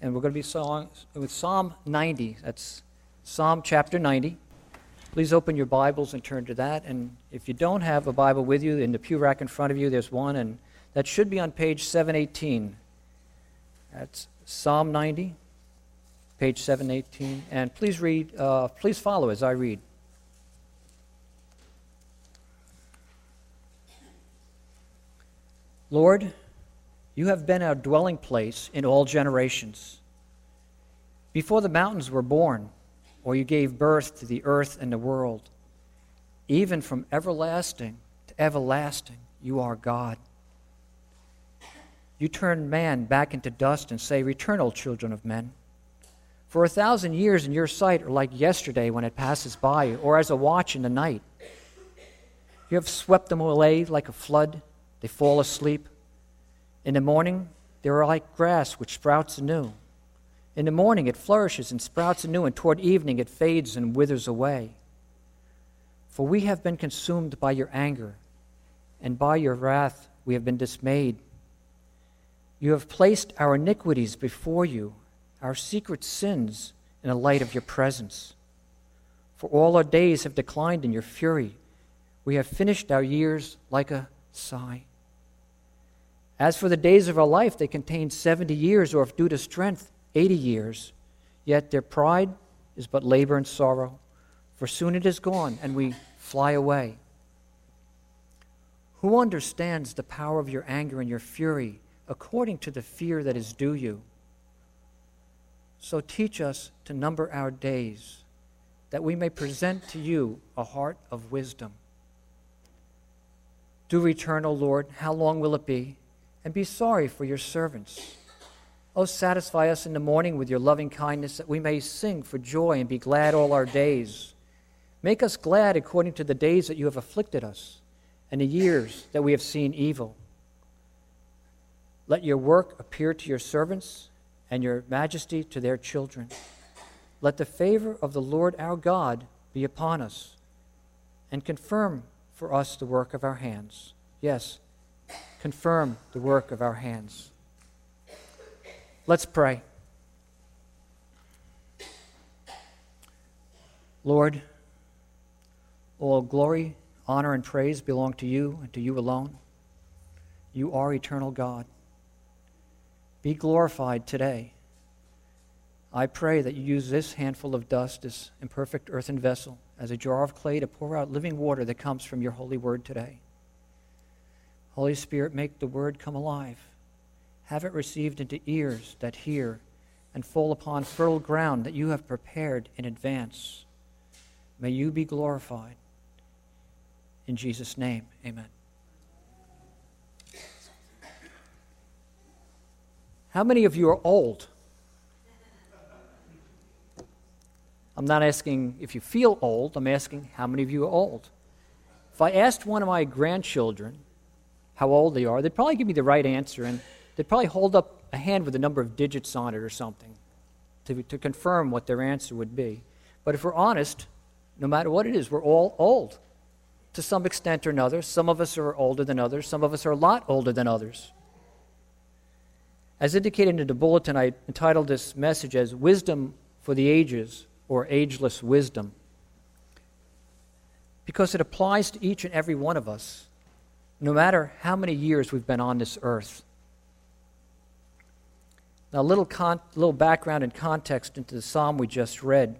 and we're going to be song, with Psalm 90. That's Psalm chapter 90. Please open your Bibles and turn to that. And if you don't have a Bible with you, in the pew rack in front of you, there's one, and that should be on page 718. That's Psalm 90, page 718. And please read, uh, please follow as I read. Lord, you have been our dwelling place in all generations. Before the mountains were born, or you gave birth to the earth and the world, even from everlasting to everlasting, you are God. You turn man back into dust and say, Return, O children of men. For a thousand years in your sight are like yesterday when it passes by, or as a watch in the night. You have swept them away like a flood they fall asleep. In the morning, they are like grass which sprouts anew. In the morning, it flourishes and sprouts anew, and toward evening, it fades and withers away. For we have been consumed by your anger, and by your wrath we have been dismayed. You have placed our iniquities before you, our secret sins in the light of your presence. For all our days have declined in your fury. We have finished our years like a sigh. As for the days of our life, they contain 70 years, or if due to strength, 80 years. Yet their pride is but labor and sorrow, for soon it is gone, and we fly away. Who understands the power of your anger and your fury according to the fear that is due you? So teach us to number our days, that we may present to you a heart of wisdom. Do return, O Lord. How long will it be? And be sorry for your servants. Oh, satisfy us in the morning with your loving kindness, that we may sing for joy and be glad all our days. Make us glad according to the days that you have afflicted us, and the years that we have seen evil. Let your work appear to your servants, and your majesty to their children. Let the favor of the Lord our God be upon us, and confirm for us the work of our hands. Yes, confirm the work of our hands. Let's pray. Lord, all glory, honor, and praise belong to you and to you alone. You are eternal God. Be glorified today. I pray that you use this handful of dust, this imperfect earthen vessel, as a jar of clay to pour out living water that comes from your holy word today. Holy Spirit, make the word come alive. Have it received into ears that hear and fall upon fertile ground that you have prepared in advance. May you be glorified. In Jesus' name, amen. How many of you are old? I'm not asking if you feel old, I'm asking how many of you are old. If I asked one of my grandchildren, how old they are, they'd probably give me the right answer, and they'd probably hold up a hand with a number of digits on it or something to, to confirm what their answer would be. But if we're honest, no matter what it is, we're all old to some extent or another. Some of us are older than others, some of us are a lot older than others. As indicated in the bulletin, I entitled this message as Wisdom for the Ages or Ageless Wisdom because it applies to each and every one of us no matter how many years we've been on this earth. Now, a little, con- little background and context into the psalm we just read.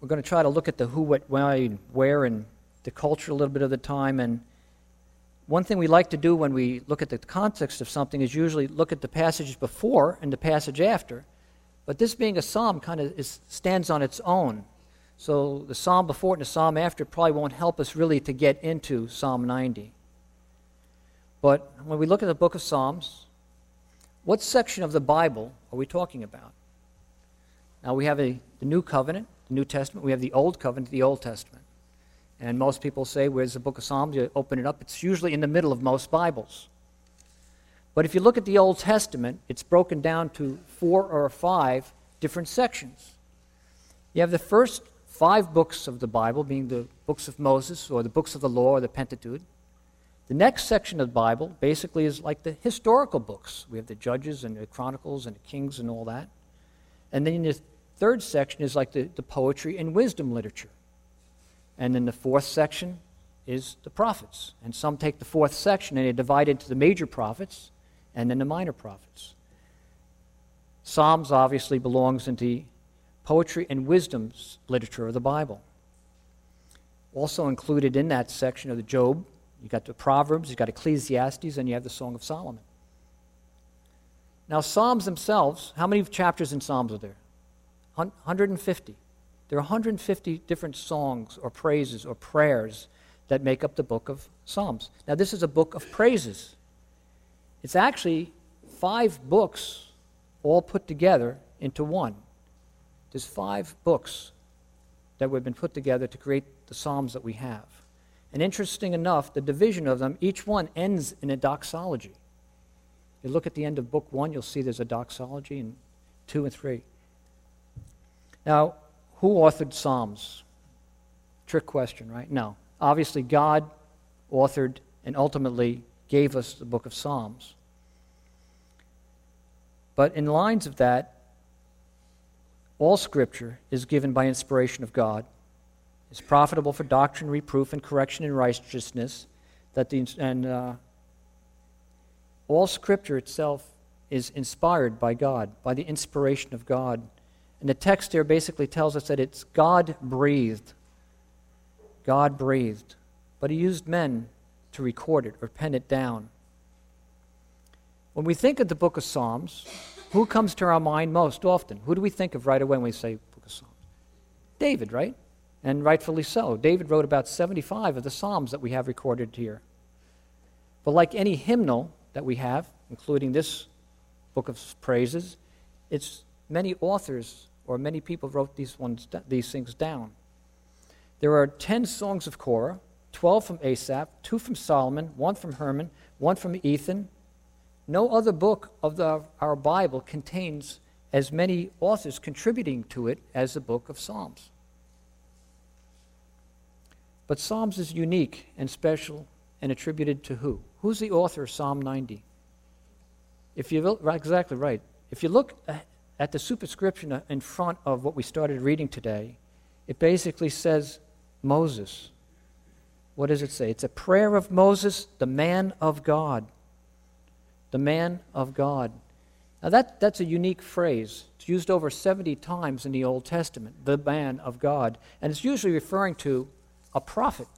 We're going to try to look at the who, what, why, where, and the culture a little bit of the time. And one thing we like to do when we look at the context of something is usually look at the passages before and the passage after. But this being a psalm kind of is, stands on its own. So the psalm before it and the psalm after probably won't help us really to get into Psalm 90. But when we look at the book of Psalms, what section of the Bible are we talking about? Now we have a, the New Covenant, the New Testament. We have the Old Covenant, the Old Testament. And most people say, where's the book of Psalms? You open it up, it's usually in the middle of most Bibles. But if you look at the Old Testament, it's broken down to four or five different sections. You have the first five books of the Bible, being the books of Moses or the books of the law or the Pentateuch. The next section of the Bible basically is like the historical books. We have the Judges and the Chronicles and the Kings and all that. And then the third section is like the, the poetry and wisdom literature. And then the fourth section is the prophets. And some take the fourth section and they divide into the major prophets and then the minor prophets. Psalms obviously belongs into poetry and wisdom's literature of the Bible. Also included in that section of the Job, you got the Proverbs, you got Ecclesiastes, and you have the Song of Solomon. Now, Psalms themselves, how many chapters in Psalms are there? 150. There are 150 different songs or praises or prayers that make up the book of Psalms. Now, this is a book of praises. It's actually five books all put together into one. There's five books that have been put together to create the Psalms that we have. And interesting enough, the division of them, each one ends in a doxology. You look at the end of book one, you'll see there's a doxology in two and three. Now, who authored Psalms? Trick question, right? No. Obviously, God authored and ultimately gave us the book of Psalms. But in lines of that, all scripture is given by inspiration of God, is profitable for doctrine, reproof, and correction in righteousness. That the, and uh, all scripture itself is inspired by God, by the inspiration of God. And the text here basically tells us that it's God breathed. God breathed. But he used men to record it or pen it down. When we think of the book of Psalms, who comes to our mind most often? Who do we think of right away when we say book of Psalms? David, right? And rightfully so. David wrote about 75 of the Psalms that we have recorded here. But like any hymnal that we have, including this book of praises, it's many authors or many people wrote these, ones, these things down. There are 10 songs of Korah, 12 from Asaph, 2 from Solomon, 1 from Heman, 1 from Ethan. No other book of the, our Bible contains as many authors contributing to it as the book of Psalms. But Psalms is unique and special and attributed to who? Who's the author of Psalm 90? If you right, exactly right. If you look at the superscription in front of what we started reading today, it basically says Moses. What does it say? It's a prayer of Moses, the man of God. The man of God. Now, that, that's a unique phrase. It's used over 70 times in the Old Testament, the man of God. And it's usually referring to a prophet,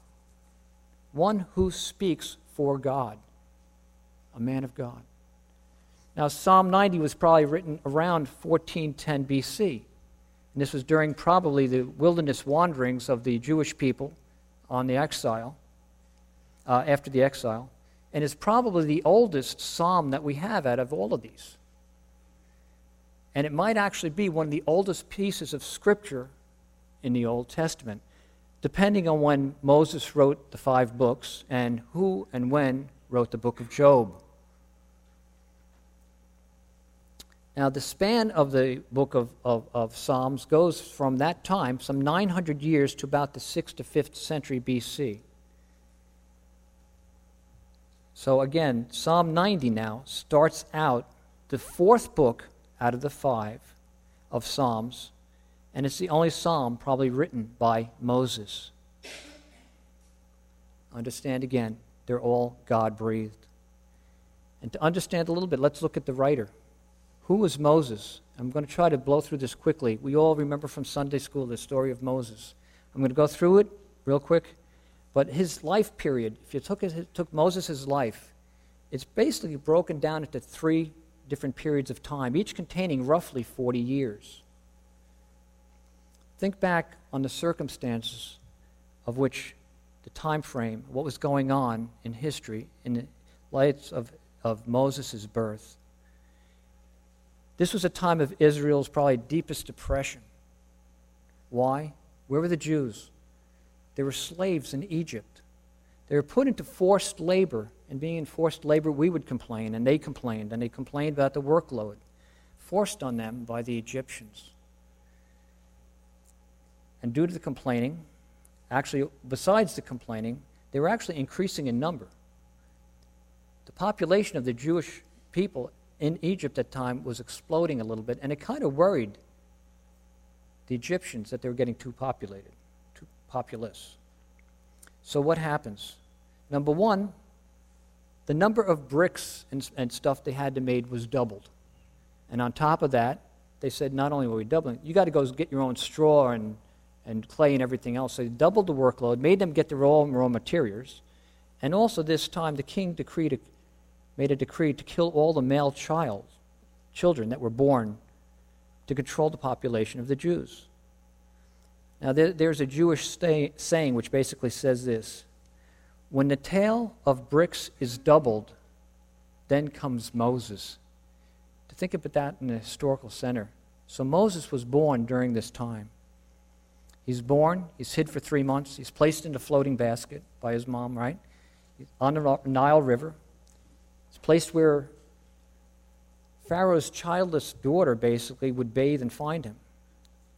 one who speaks for God, a man of God. Now, Psalm 90 was probably written around 1410 BC. And this was during probably the wilderness wanderings of the Jewish people on the exile, uh, after the exile. And it's probably the oldest psalm that we have out of all of these. And it might actually be one of the oldest pieces of scripture in the Old Testament, depending on when Moses wrote the five books and who and when wrote the book of Job. Now, the span of the book of, of, of, Psalms goes from that time, some 900 years, to about the 6th to 5th century BC. So, again, Psalm 90 now starts out the fourth book out of the five of Psalms, and it's the only psalm probably written by Moses. Understand again, they're all God breathed. And to understand a little bit, let's look at the writer. Who was Moses? I'm going to try to blow through this quickly. We all remember from Sunday school the story of Moses. I'm going to go through it real quick. But his life period, if you took, took Moses' life, it's basically broken down into three different periods of time, each containing roughly 40 years. Think back on the circumstances of which the time frame, what was going on in history in the light of, of Moses' birth. This was a time of Israel's probably deepest depression. Why? Where were the Jews? They were slaves in Egypt. They were put into forced labor, and being in forced labor, we would complain, and they complained, and they complained about the workload forced on them by the Egyptians. And due to the complaining, actually, besides the complaining, they were actually increasing in number. the population of the Jewish people in Egypt at the time was exploding a little bit, and it kind of worried the Egyptians that they were getting too populated, populous. So what happens? Number one, the number of bricks and, and stuff they had to make was doubled. And on top of that, they said, not only were we doubling, you got to go get your own straw and, and clay and everything else. So they doubled the workload, made them get their own raw materials. And also this time, the king decreed, made a decree to kill all the male child, children that were born to control the population of the Jews. Now, there, there's a Jewish stay, saying which basically says this When the tale of bricks is doubled, then comes Moses. To think about that in a historical center. So, Moses was born during this time. He's born, he's hid for three months, he's placed in a floating basket by his mom, right? He's on the Nile River. It's placed where Pharaoh's childless daughter basically would bathe and find him.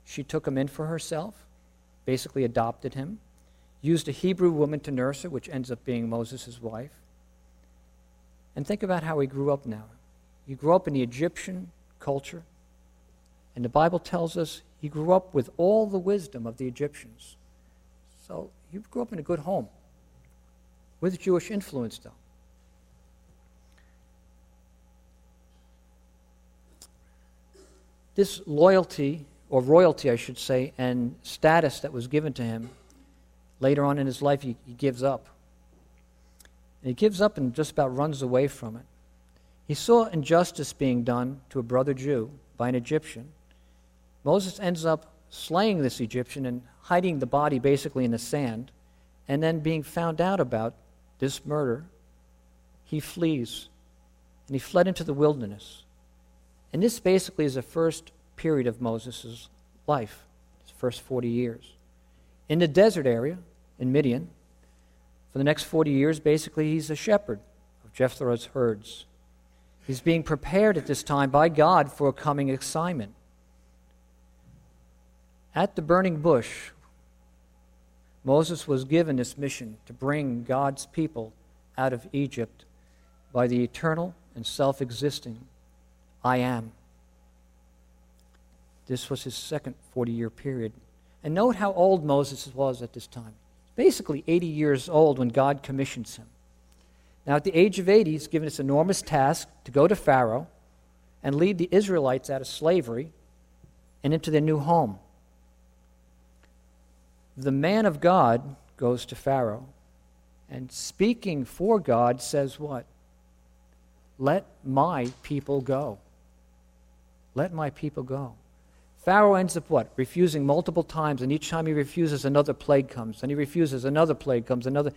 She took him in for herself, basically adopted him, used a Hebrew woman to nurse her, which ends up being Moses' wife. And think about how he grew up now. He grew up in the Egyptian culture, and the Bible tells us he grew up with all the wisdom of the Egyptians. So he grew up in a good home with Jewish influence, though. This loyalty, or royalty, I should say, and status that was given to him later on in his life, he, he gives up. And he gives up and just about runs away from it. He saw injustice being done to a brother Jew by an Egyptian. Moses ends up slaying this Egyptian and hiding the body basically in the sand, and then being found out about this murder. He flees, and he fled into the wilderness. And this basically is the first period of Moses' life, his first 40 years. In the desert area, in Midian, for the next 40 years, basically, he's a shepherd of Jethro's herds. He's being prepared at this time by God for a coming assignment. At the burning bush, Moses was given this mission to bring God's people out of Egypt by the eternal and self existing I am. This was his second 40 year period. And note how old Moses was at this time. Basically 80 years old when God commissions him. Now, at the age of 80, he's given this enormous task to go to Pharaoh and lead the Israelites out of slavery and into their new home. The man of God goes to Pharaoh and speaking for God says, What? Let my people go. Let my people go. Pharaoh ends up what? Refusing multiple times, and each time he refuses, another plague comes. And he refuses, another plague comes, another.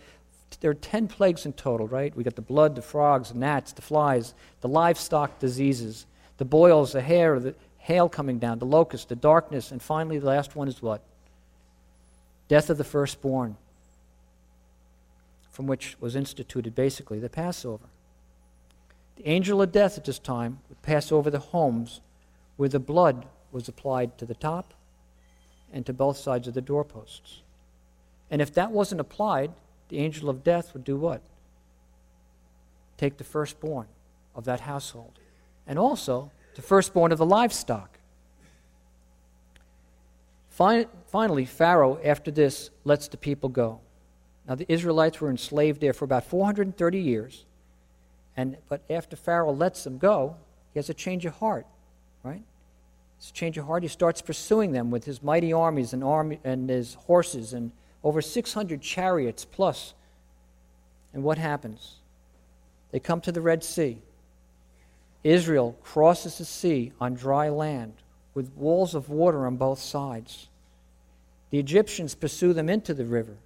There are 10 plagues in total, right? We got the blood, the frogs, the gnats, the flies, the livestock diseases, the boils, the hair, the hail coming down, the locust, the darkness, and finally the last one is what? Death of the firstborn, from which was instituted basically the Passover. The angel of death at this time would pass over the homes where the blood was applied to the top and to both sides of the doorposts. And if that wasn't applied, the angel of death would do what? Take the firstborn of that household, and also the firstborn of the livestock. finally, Pharaoh, after this, lets the people go. Now, the Israelites were enslaved there for about 430 years. And, but after Pharaoh lets them go, he has a change of heart, right? It's a change of heart. He starts pursuing them with his mighty armies and, army, and his horses and over 600 chariots plus. And what happens? They come to the Red Sea. Israel crosses the sea on dry land with walls of water on both sides. The Egyptians pursue them into the river.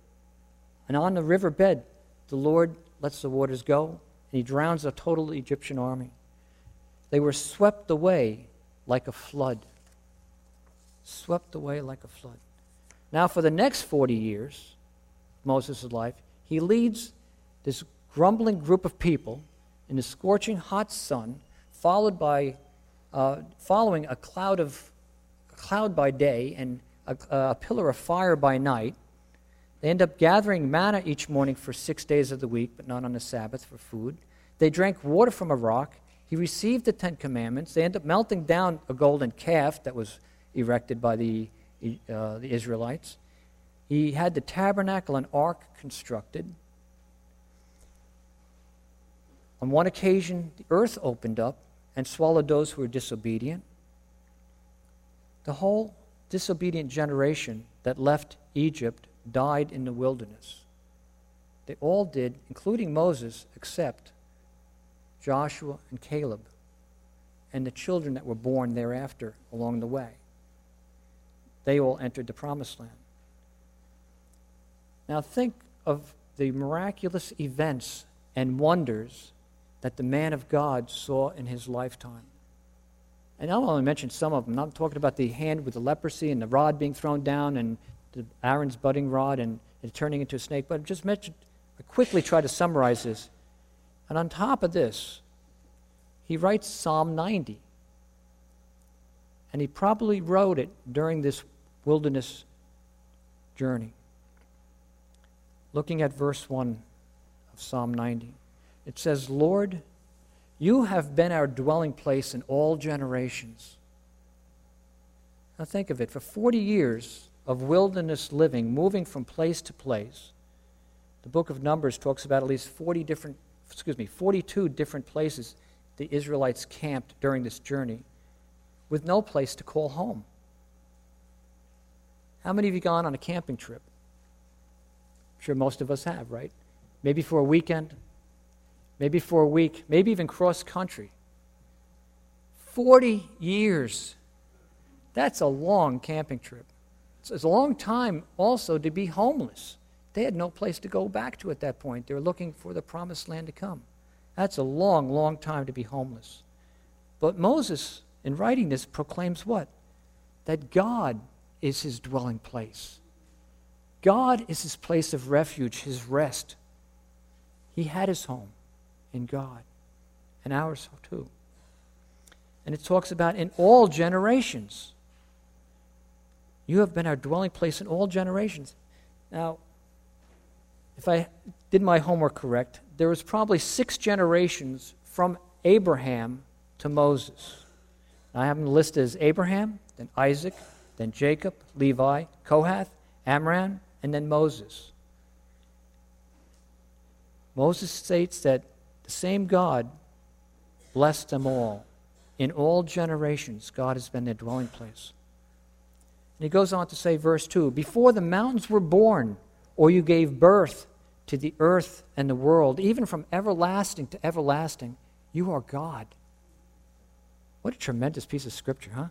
And on the riverbed, the Lord lets the waters go and he drowns a total Egyptian army. They were swept away like a flood. Swept away like a flood. Now, for the next 40 years, Moses' life, he leads this grumbling group of people in the scorching hot sun, followed by, uh, following a cloud, of, a cloud by day and a, a pillar of fire by night they end up gathering manna each morning for six days of the week, but not on the Sabbath for food. They drank water from a rock. He received the Ten Commandments. They end up melting down a golden calf that was erected by the, uh, the Israelites. He had the tabernacle and ark constructed. On one occasion, the earth opened up and swallowed those who were disobedient. The whole disobedient generation that left Egypt died in the wilderness. They all did, including Moses, except Joshua and Caleb and the children that were born thereafter along the way. They all entered the promised land. Now think of the miraculous events and wonders that the man of God saw in his lifetime. And I'll only mention some of them. I'm not talking about the hand with the leprosy and the rod being thrown down and the Aaron's budding rod and turning into a snake, but just mention, I quickly try to summarize this. And on top of this, he writes Psalm 90. And he probably wrote it during this wilderness journey. Looking at verse 1 of Psalm 90, it says, Lord, you have been our dwelling place in all generations. Now think of it. For 40 years of wilderness living, moving from place to place, the book of Numbers talks about at least 40 different, excuse me, 42 different places the Israelites camped during this journey with no place to call home. How many of you gone on a camping trip? I'm sure most of us have, right? Maybe for a weekend, maybe for a week, maybe even cross country. 40 years. That's a long camping trip. It's a long time also to be homeless. They had no place to go back to at that point. They were looking for the promised land to come. That's a long, long time to be homeless. But Moses, in writing this, proclaims what? That God is his dwelling place. God is his place of refuge, his rest. He had his home in God, and ours too. And it talks about in all generations. You have been our dwelling place in all generations. Now, if I did my homework correct, there was probably six generations from Abraham to Moses. I have them listed as Abraham, then Isaac, then Jacob, Levi, Kohath, Amram, and then Moses. Moses states that the same God blessed them all. In all generations, God has been their dwelling place. And he goes on to say, verse 2 Before the mountains were born, or you gave birth to the earth and the world, even from everlasting to everlasting, you are God. What a tremendous piece of scripture, huh?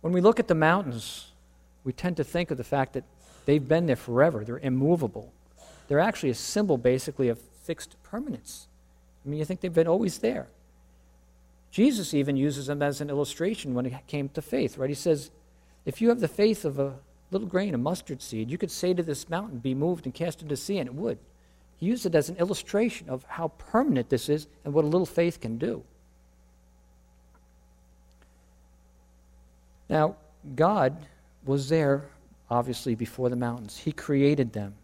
When we look at the mountains, we tend to think of the fact that they've been there forever, they're immovable. They're actually a symbol, basically, of fixed permanence. I mean, you think they've been always there. Jesus even uses them as an illustration when it came to faith, right? He says, if you have the faith of a little grain of mustard seed, you could say to this mountain, be moved and cast into sea, and it would. He used it as an illustration of how permanent this is and what a little faith can do. Now, God was there, obviously, before the mountains. He created them,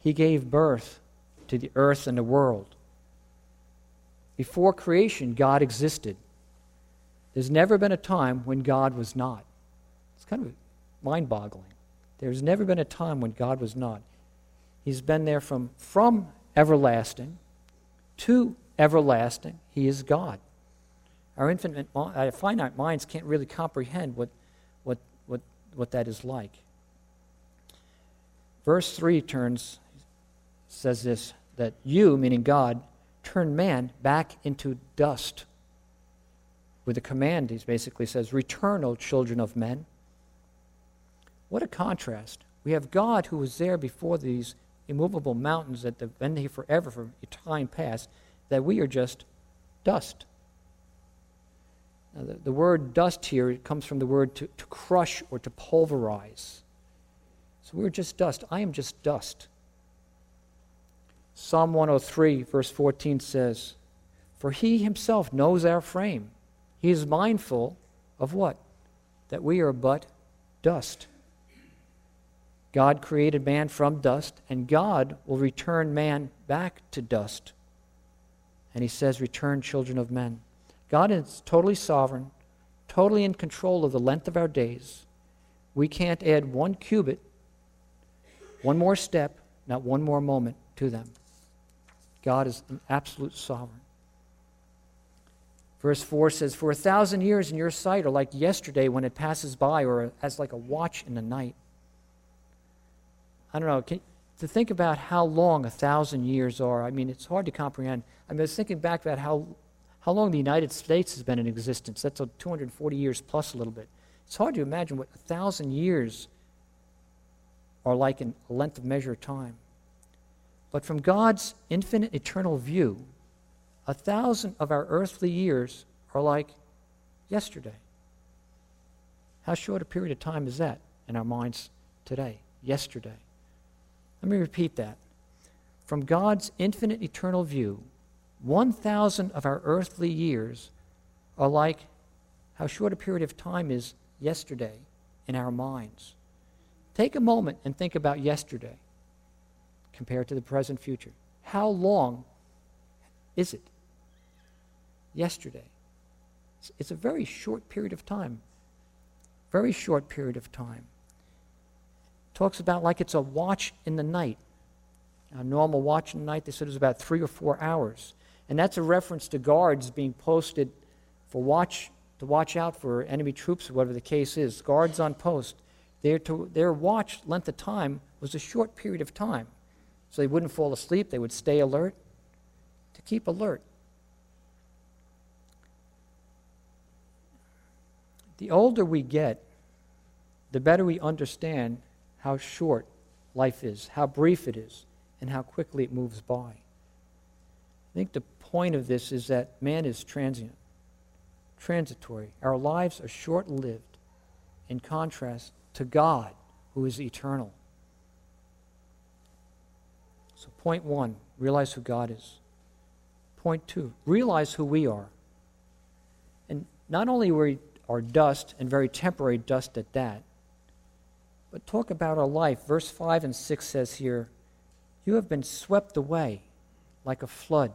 He gave birth to the earth and the world. Before creation, God existed. There's never been a time when God was not. It's kind of mind boggling. There's never been a time when God was not. He's been there from, from everlasting to everlasting. He is God. Our infinite, our uh, finite minds can't really comprehend what, what, what, what that is like. Verse 3 turns, says this that you, meaning God, turn man back into dust. With a command, he basically says, Return, O children of men. What a contrast. We have God who was there before these immovable mountains that have been here forever, from time past, that we are just dust. Now, the, the word dust here comes from the word to, to crush or to pulverize. So we're just dust. I am just dust. Psalm 103, verse 14 says, For he himself knows our frame. He is mindful of what? That we are but dust. God created man from dust, and God will return man back to dust And he says, Return, children of men. God is totally sovereign, totally in control of the length of our days. We can't add one cubit, one more step, not one more moment to them. God is an absolute sovereign. Verse 4 says, For a thousand years in your sight are like yesterday when it passes by, or as like a watch in the night. I don't know, can, to think about how long a thousand years are, I mean, it's hard to comprehend. I, mean, I was thinking back about how, how long the United States has been in existence. That's a 240 years plus a little bit. It's hard to imagine what a thousand years are like in a length of measure of time. But from God's infinite eternal view, a thousand of our earthly years are like yesterday. How short a period of time is that in our minds today? Yesterday. Let me repeat that. From God's infinite eternal view, 1,000 of our earthly years are like how short a period of time is yesterday in our minds. Take a moment and think about yesterday compared to the present future. How long is it? yesterday. It's a very short period of time. Very short period of time. Talks about like it's a watch in the night. A normal watch in the night, they said, it was about three or four hours. And that's a reference to guards being posted for watch to watch out for enemy troops or whatever the case is. Guards on post. Their, to, their watch length of time was a short period of time. So they wouldn't fall asleep, they would stay alert. To keep alert. The older we get, the better we understand how short life is, how brief it is, and how quickly it moves by. I think the point of this is that man is transient, transitory. Our lives are short lived in contrast to God, who is eternal. So, point one, realize who God is. Point two, realize who we are. And not only were are dust, and very temporary dust at that. But talk about a life. Verse 5 and 6 says here, You have been swept away like a flood.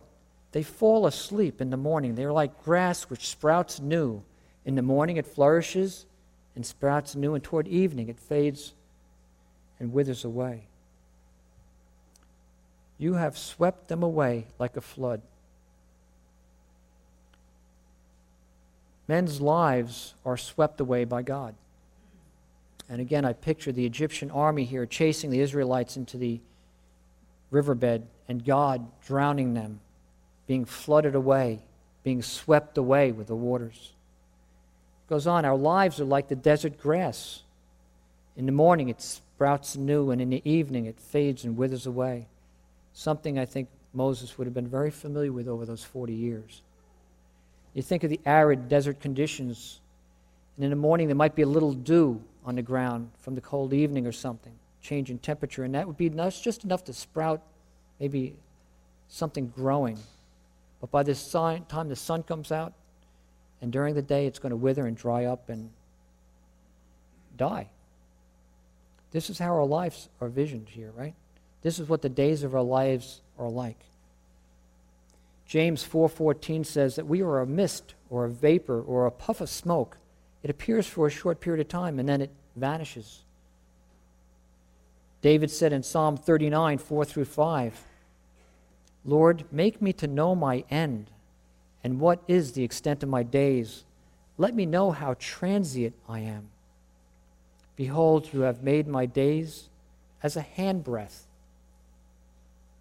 They fall asleep in the morning. They are like grass which sprouts new. In the morning it flourishes and sprouts new, and toward evening it fades and withers away. You have swept them away like a flood. Men's lives are swept away by God. And again, I picture the Egyptian army here chasing the Israelites into the riverbed and God drowning them, being flooded away, being swept away with the waters. It goes on, our lives are like the desert grass. In the morning it sprouts new, and in the evening it fades and withers away. Something I think Moses would have been very familiar with over those 40 years. You think of the arid desert conditions, and in the morning there might be a little dew on the ground from the cold evening or something, change in temperature, and that would be just enough to sprout maybe something growing. But by the time the sun comes out, and during the day it's going to wither and dry up and die. This is how our lives are visioned here, right? This is what the days of our lives are like. James 4:14 says that we are a mist or a vapor or a puff of smoke. It appears for a short period of time and then it vanishes. David said in Psalm 39, 4 through 5, Lord, make me to know my end, and what is the extent of my days. Let me know how transient I am. Behold, you have made my days as a handbreadth.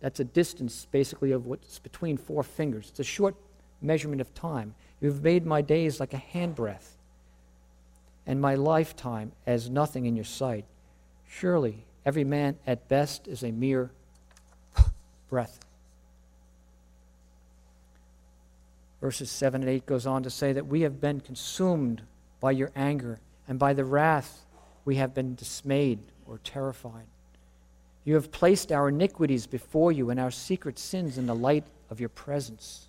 That's a distance, basically, of what's between four fingers. It's a short measurement of time. You've made my days like a handbreadth, and my lifetime as nothing in your sight. Surely, every man at best is a mere breath. Verses 7 and 8 goes on to say that we have been consumed by your anger, and by the wrath we have been dismayed or terrified. You have placed our iniquities before you and our secret sins in the light of your presence.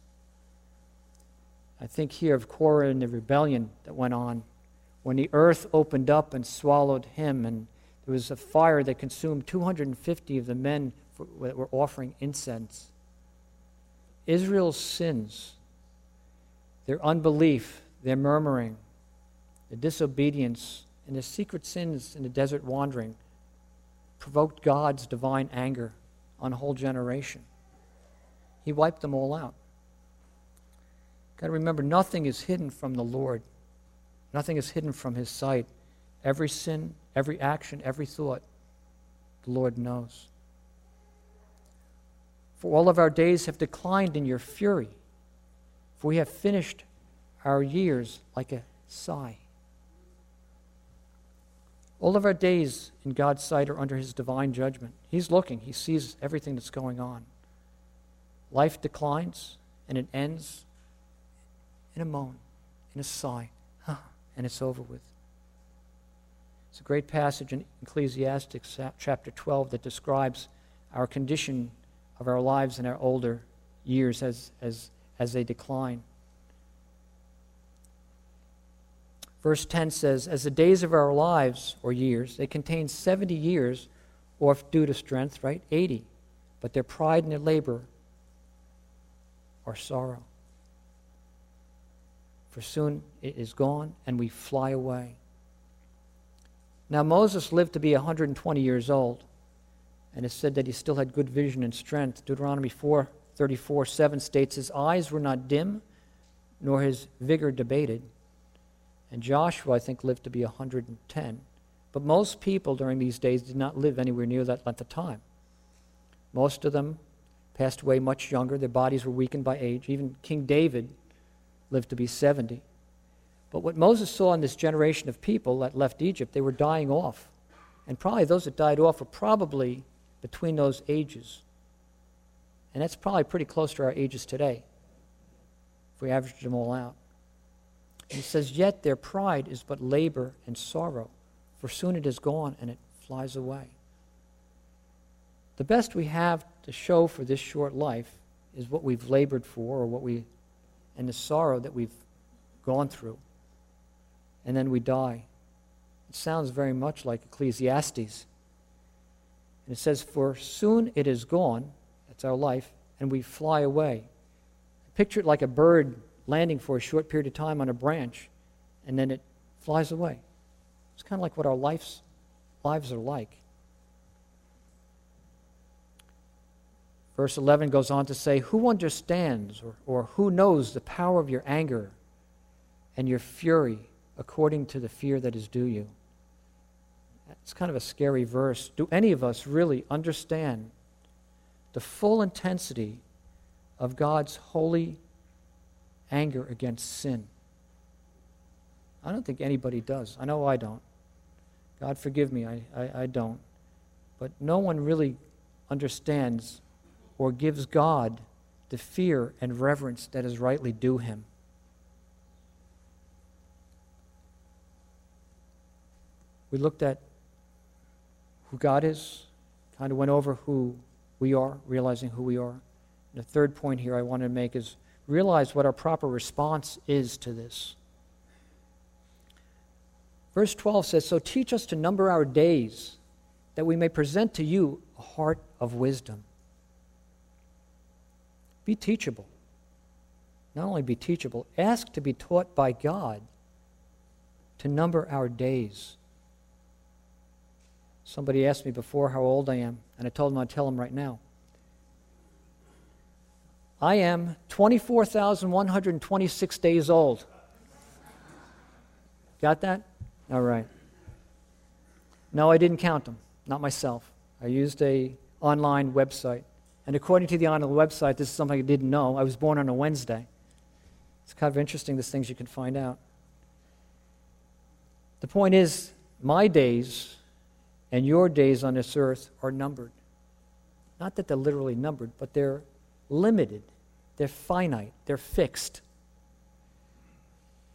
I think here of Korah and the rebellion that went on when the earth opened up and swallowed him, and there was a fire that consumed 250 of the men that were offering incense. Israel's sins, their unbelief, their murmuring, their disobedience, and their secret sins in the desert wandering provoked God's divine anger on a whole generation. He wiped them all out. Got to remember, nothing is hidden from the Lord. Nothing is hidden from His sight. Every sin, every action, every thought, the Lord knows. For all of our days have declined in your fury, for we have finished our years like a sigh. All of our days in God's sight are under His divine judgment. He's looking, He sees everything that's going on. Life declines and it ends in a moan, in a sigh, and it's over with. It's a great passage in Ecclesiastes uh, chapter 12 that describes our condition of our lives in our older years as, as, as they decline. Verse 10 says, As the days of our lives, or years, they contain 70 years, or if due to strength, right, 80. But their pride and their labor are sorrow. For soon it is gone, and we fly away. Now, Moses lived to be 120 years old, and it's said that he still had good vision and strength. Deuteronomy 4 34 7 states, His eyes were not dim, nor his vigor debated. And Joshua, I think, lived to be 110. But most people during these days did not live anywhere near that length of time. Most of them passed away much younger. Their bodies were weakened by age. Even King David lived to be 70. But what Moses saw in this generation of people that left Egypt, they were dying off. And probably those that died off were probably between those ages. And that's probably pretty close to our ages today, if we average them all out. And he says, Yet their pride is but labor and sorrow, for soon it is gone and it flies away. The best we have to show for this short life is what we've labored for or what we and the sorrow that we've gone through and then we die. It sounds very much like Ecclesiastes. And it says, For soon it is gone, that's our life, and we fly away. Picture it like a bird landing for a short period of time on a branch, and then it flies away. It's kind of like what our lives, lives are like. Verse 11 goes on to say, Who understands or, or who knows the power of your anger and your fury according to the fear that is due you. It's kind of a scary verse. Do any of us really understand the full intensity of God's holy anger against sin? I don't think anybody does. I know I don't. God forgive me, I, I, I don't. But no one really understands or gives God the fear and reverence that is rightly due him. We looked at who God is, kind of went over who we are, realizing who we are. And the third point here I want to make is realize what our proper response is to this. Verse 12 says, So teach us to number our days, that we may present to you a heart of wisdom. Be teachable. Not only be teachable, ask to be taught by God to number our days. Somebody asked me before how old I am, and I told them I'd tell them right now. I am 24,126 days old. Got that? All right. No, I didn't count them, not myself. I used a online website. And according to the online website, this is something I didn't know. I was born on a Wednesday. It's kind of interesting, these things you can find out. The point is, my days and your days on this earth are numbered. Not that they're literally numbered, but they're limited, they're finite, they're fixed.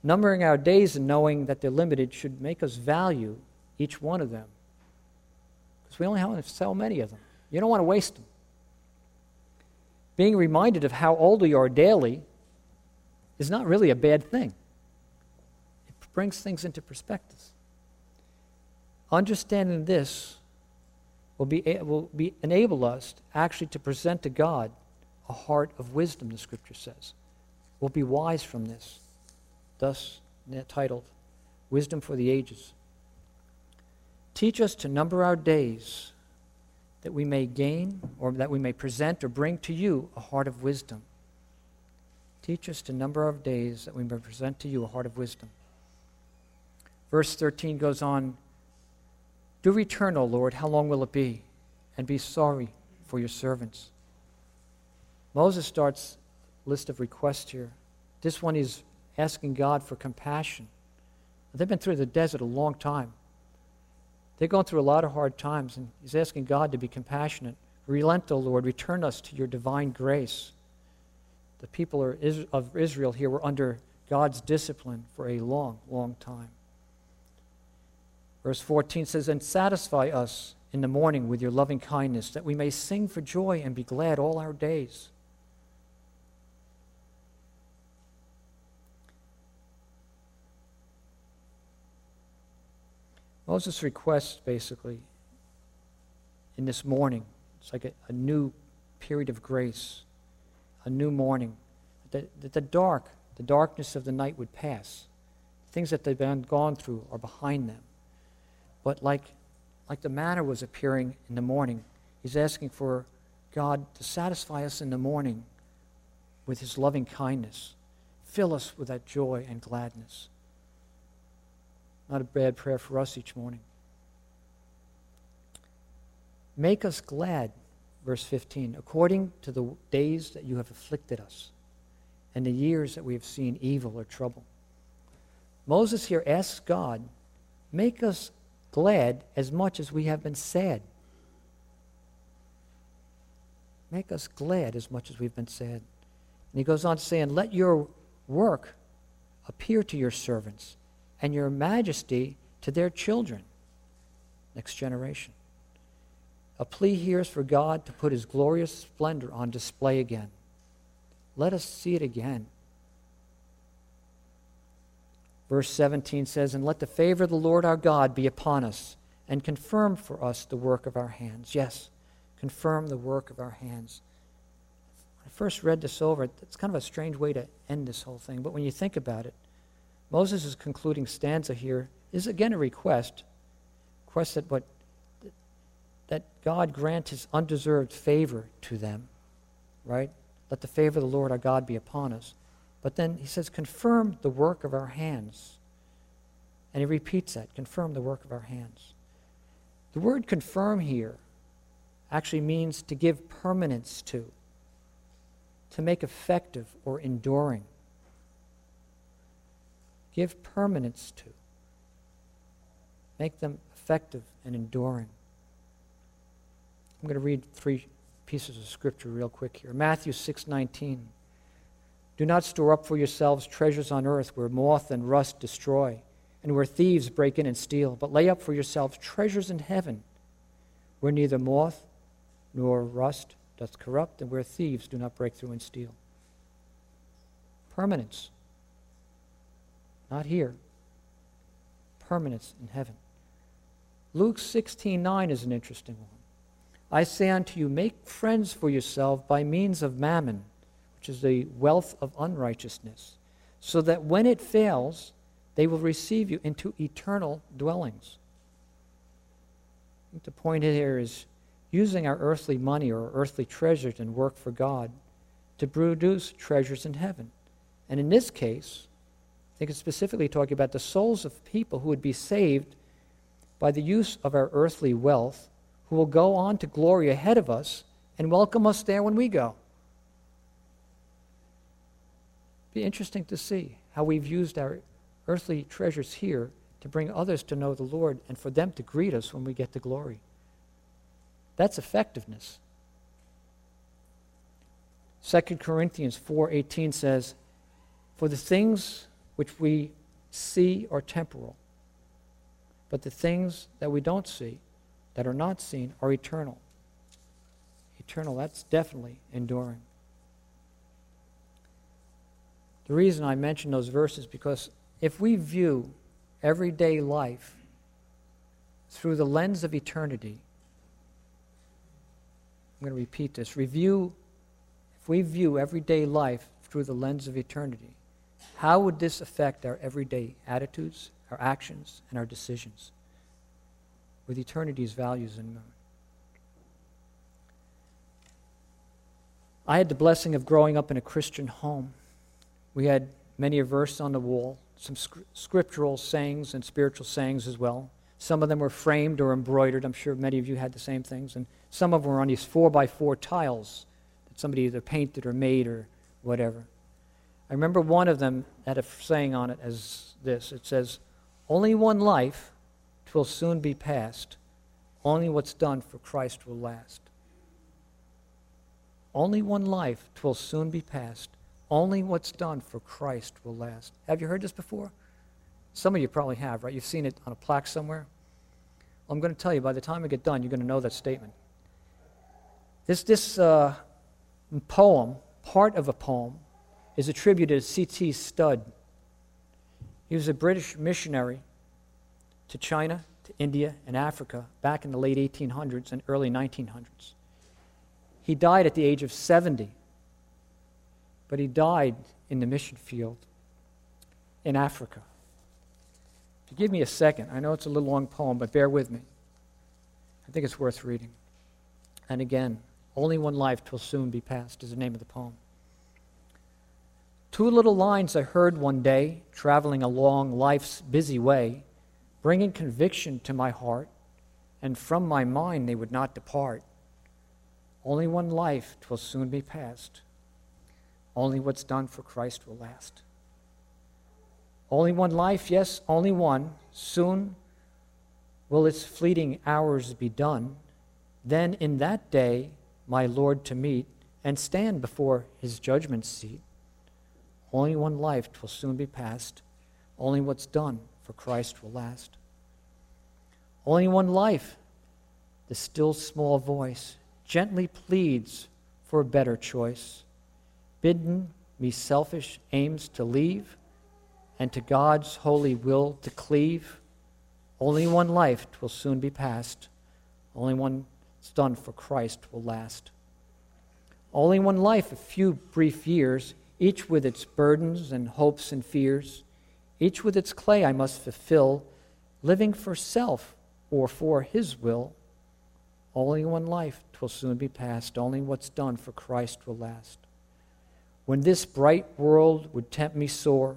Numbering our days and knowing that they're limited should make us value each one of them. Because we only have so many of them. You don't want to waste them. Being reminded of how old we are daily is not really a bad thing. It brings things into perspective. Understanding this will, be, will be, enable us actually to present to God a heart of wisdom, the scripture says. We'll be wise from this. Thus, titled, Wisdom for the Ages. Teach us to number our days that we may gain or that we may present or bring to you a heart of wisdom. Teach us to number our days that we may present to you a heart of wisdom. Verse 13 goes on Do return, O Lord, how long will it be? And be sorry for your servants. Moses starts list of requests here. This one is asking God for compassion. They've been through the desert a long time. They're going through a lot of hard times, and he's asking God to be compassionate. Relent, O Lord, return us to your divine grace. The people of Israel here were under God's discipline for a long, long time. Verse 14 says, And satisfy us in the morning with your loving kindness, that we may sing for joy and be glad all our days. Moses' request, basically, in this morning, it's like a, a new period of grace, a new morning, that, that the dark, the darkness of the night would pass. Things that they've been gone through are behind them. But like, like the manna was appearing in the morning, he's asking for God to satisfy us in the morning with his loving kindness. Fill us with that joy and gladness. Not a bad prayer for us each morning. Make us glad, verse 15, according to the days that you have afflicted us and the years that we have seen evil or trouble. Moses here asks God, make us glad as much as we have been sad. Make us glad as much as we've been sad. And he goes on saying, Let your work appear to your servants and your majesty to their children, next generation. A plea here is for God to put his glorious splendor on display again. Let us see it again. Verse 17 says, And let the favor of the Lord our God be upon us, and confirm for us the work of our hands. Yes, confirm the work of our hands. When I first read this over, it's kind of a strange way to end this whole thing, but when you think about it, Moses' concluding stanza here is again a request, request that what that God grant his undeserved favor to them, right? Let the favor of the Lord our God be upon us. But then he says, confirm the work of our hands. And he repeats that, confirm the work of our hands. The word confirm here actually means to give permanence to, to make effective or enduring give permanence to, make them effective and enduring. I'm going to read three pieces of scripture real quick here. Matthew 6:19. Do not store up for yourselves treasures on earth where moth and rust destroy and where thieves break in and steal, but lay up for yourselves treasures in heaven where neither moth nor rust doth corrupt and where thieves do not break through and steal. Permanence. Not here. Permanence in heaven. Luke 16:9 is an interesting one. I say unto you, make friends for yourself by means of mammon, which is the wealth of unrighteousness, so that when it fails, they will receive you into eternal dwellings. The point here is using our earthly money or earthly treasures and work for God to produce treasures in heaven. And in this case, think it's specifically talking about the souls of people who would be saved by the use of our earthly wealth, who will go on to glory ahead of us and welcome us there when we go. Be interesting to see how we've used our earthly treasures here to bring others to know the Lord and for them to greet us when we get to glory. That's effectiveness. 2 Corinthians 4:18 says, "For the things which we see are temporal. But the things that we don't see, that are not seen, are eternal. Eternal, that's definitely enduring. The reason I mention those verses because if we view everyday life through the lens of eternity, I'm going to repeat this. Review if we view everyday life through the lens of eternity, how would this affect our everyday attitudes, our actions, and our decisions with eternity's values in mind? I had the blessing of growing up in a Christian home. We had many a verse on the wall, some scriptural sayings and spiritual sayings as well. Some of them were framed or embroidered. I'm sure many of you had the same things. And some of them were on these four by four tiles that somebody either painted or made or whatever. I remember one of them had a saying on it as this it says, Only one life, twill soon be past. Only what's done for Christ will last. Only one life, twill soon be past. Only what's done for Christ will last. Have you heard this before? Some of you probably have, right? You've seen it on a plaque somewhere. Well, I'm going to tell you, by the time I get done, you're going to know that statement. This, this uh, poem, part of a poem, is attributed to C.T. Studd. He was a British missionary to China, to India, and Africa back in the late 1800s and early 1900s. He died at the age of 70, but he died in the mission field in Africa. If you give me a second, I know it's a little long poem, but bear with me. I think it's worth reading. And again, only one life twill soon be past is the name of the poem. Two little lines I heard one day, traveling along life's busy way, bringing conviction to my heart, and from my mind they would not depart. Only one life twill soon be past. Only what's done for Christ will last. Only one life, yes, only one. Soon will its fleeting hours be done. Then in that day, my Lord to meet and stand before his judgment seat. Only one life will soon be past. Only what's done for Christ will last. Only one life, the still small voice gently pleads for a better choice. Bidden me selfish aims to leave and to God's holy will to cleave. Only one life will soon be past. Only one done for Christ will last. Only one life, a few brief years, each with its burdens and hopes and fears, each with its clay I must fulfill, living for self or for His will. Only one life twill soon be past, only what's done for Christ will last. When this bright world would tempt me sore,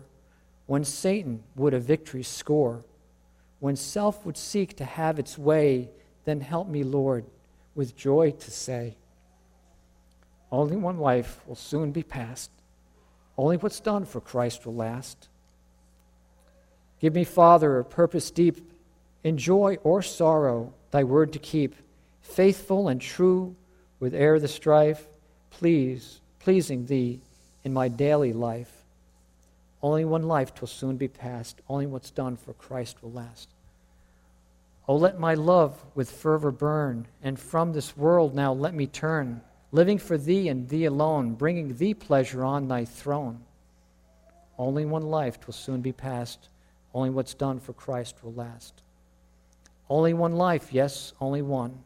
when Satan would a victory score, when self would seek to have its way, then help me, Lord, with joy to say, Only one life will soon be past, only what's done for Christ will last. Give me, Father, a purpose deep, in joy or sorrow, thy word to keep, faithful and true, with the strife, please, pleasing thee in my daily life. Only one life will soon be past. Only what's done for Christ will last. Oh, let my love with fervor burn, and from this world now let me turn, living for thee and thee alone, bringing thee pleasure on thy throne. Only one life will soon be past. Only what's done for Christ will last. Only one life, yes, only one.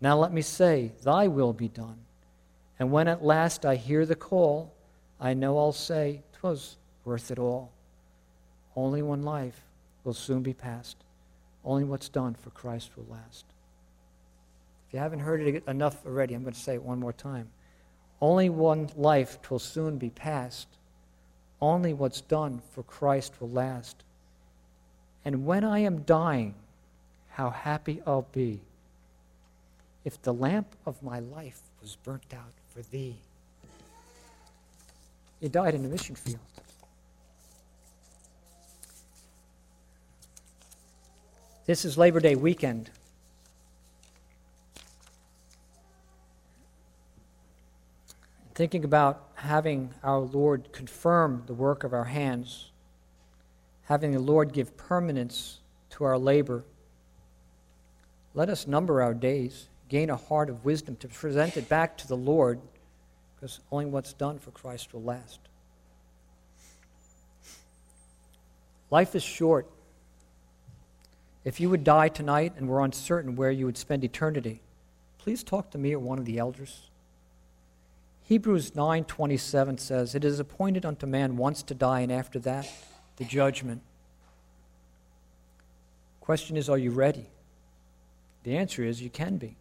Now let me say, Thy will be done. And when at last I hear the call, I know I'll say, 'Twas worth it all. Only one life will soon be past. Only what's done for Christ will last. If you haven't heard it enough already, I'm going to say it one more time. Only one life will soon be past. Only what's done for Christ will last. And when I am dying, how happy I'll be if the lamp of my life was burnt out for thee. He died in the mission field. This is Labor Day weekend. Thinking about having our Lord confirm the work of our hands, having the Lord give permanence to our labor. Let us number our days, gain a heart of wisdom to present it back to the Lord, because only what's done for Christ will last. Life is short. If you would die tonight and were uncertain where you would spend eternity, please talk to me or one of the elders. Hebrews 9:27 says, "It is appointed unto man once to die and after that the judgment." Question is, are you ready? The answer is you can be.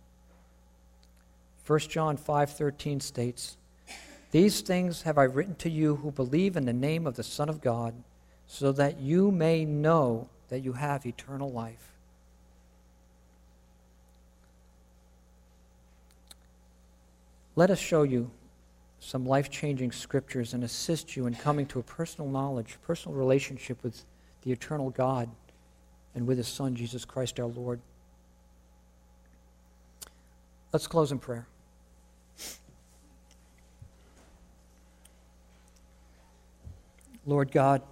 1 John 5:13 states, "These things have I written to you who believe in the name of the Son of God, so that you may know that you have eternal life." Let us show you some life changing scriptures and assist you in coming to a personal knowledge, personal relationship with the eternal God and with His Son, Jesus Christ our Lord. Let's close in prayer. Lord God,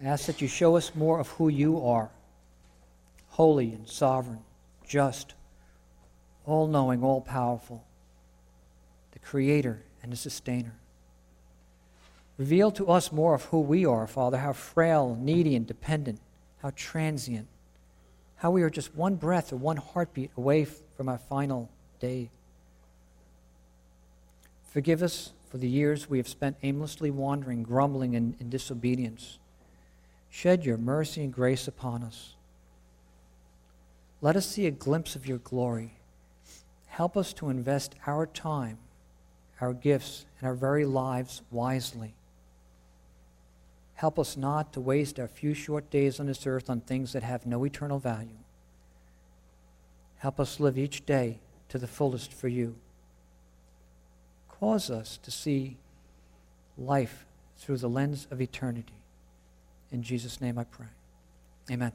I ask that you show us more of who you are holy and sovereign, just, all knowing, all powerful, creator and the sustainer. Reveal to us more of who we are, Father, how frail, needy, and dependent, how transient, how we are just one breath or one heartbeat away from our final day. Forgive us for the years we have spent aimlessly wandering, grumbling, and in disobedience. Shed your mercy and grace upon us. Let us see a glimpse of your glory. Help us to invest our time, our gifts, and our very lives wisely. Help us not to waste our few short days on this earth on things that have no eternal value. Help us live each day to the fullest for you. Cause us to see life through the lens of eternity. In Jesus' name I pray. Amen.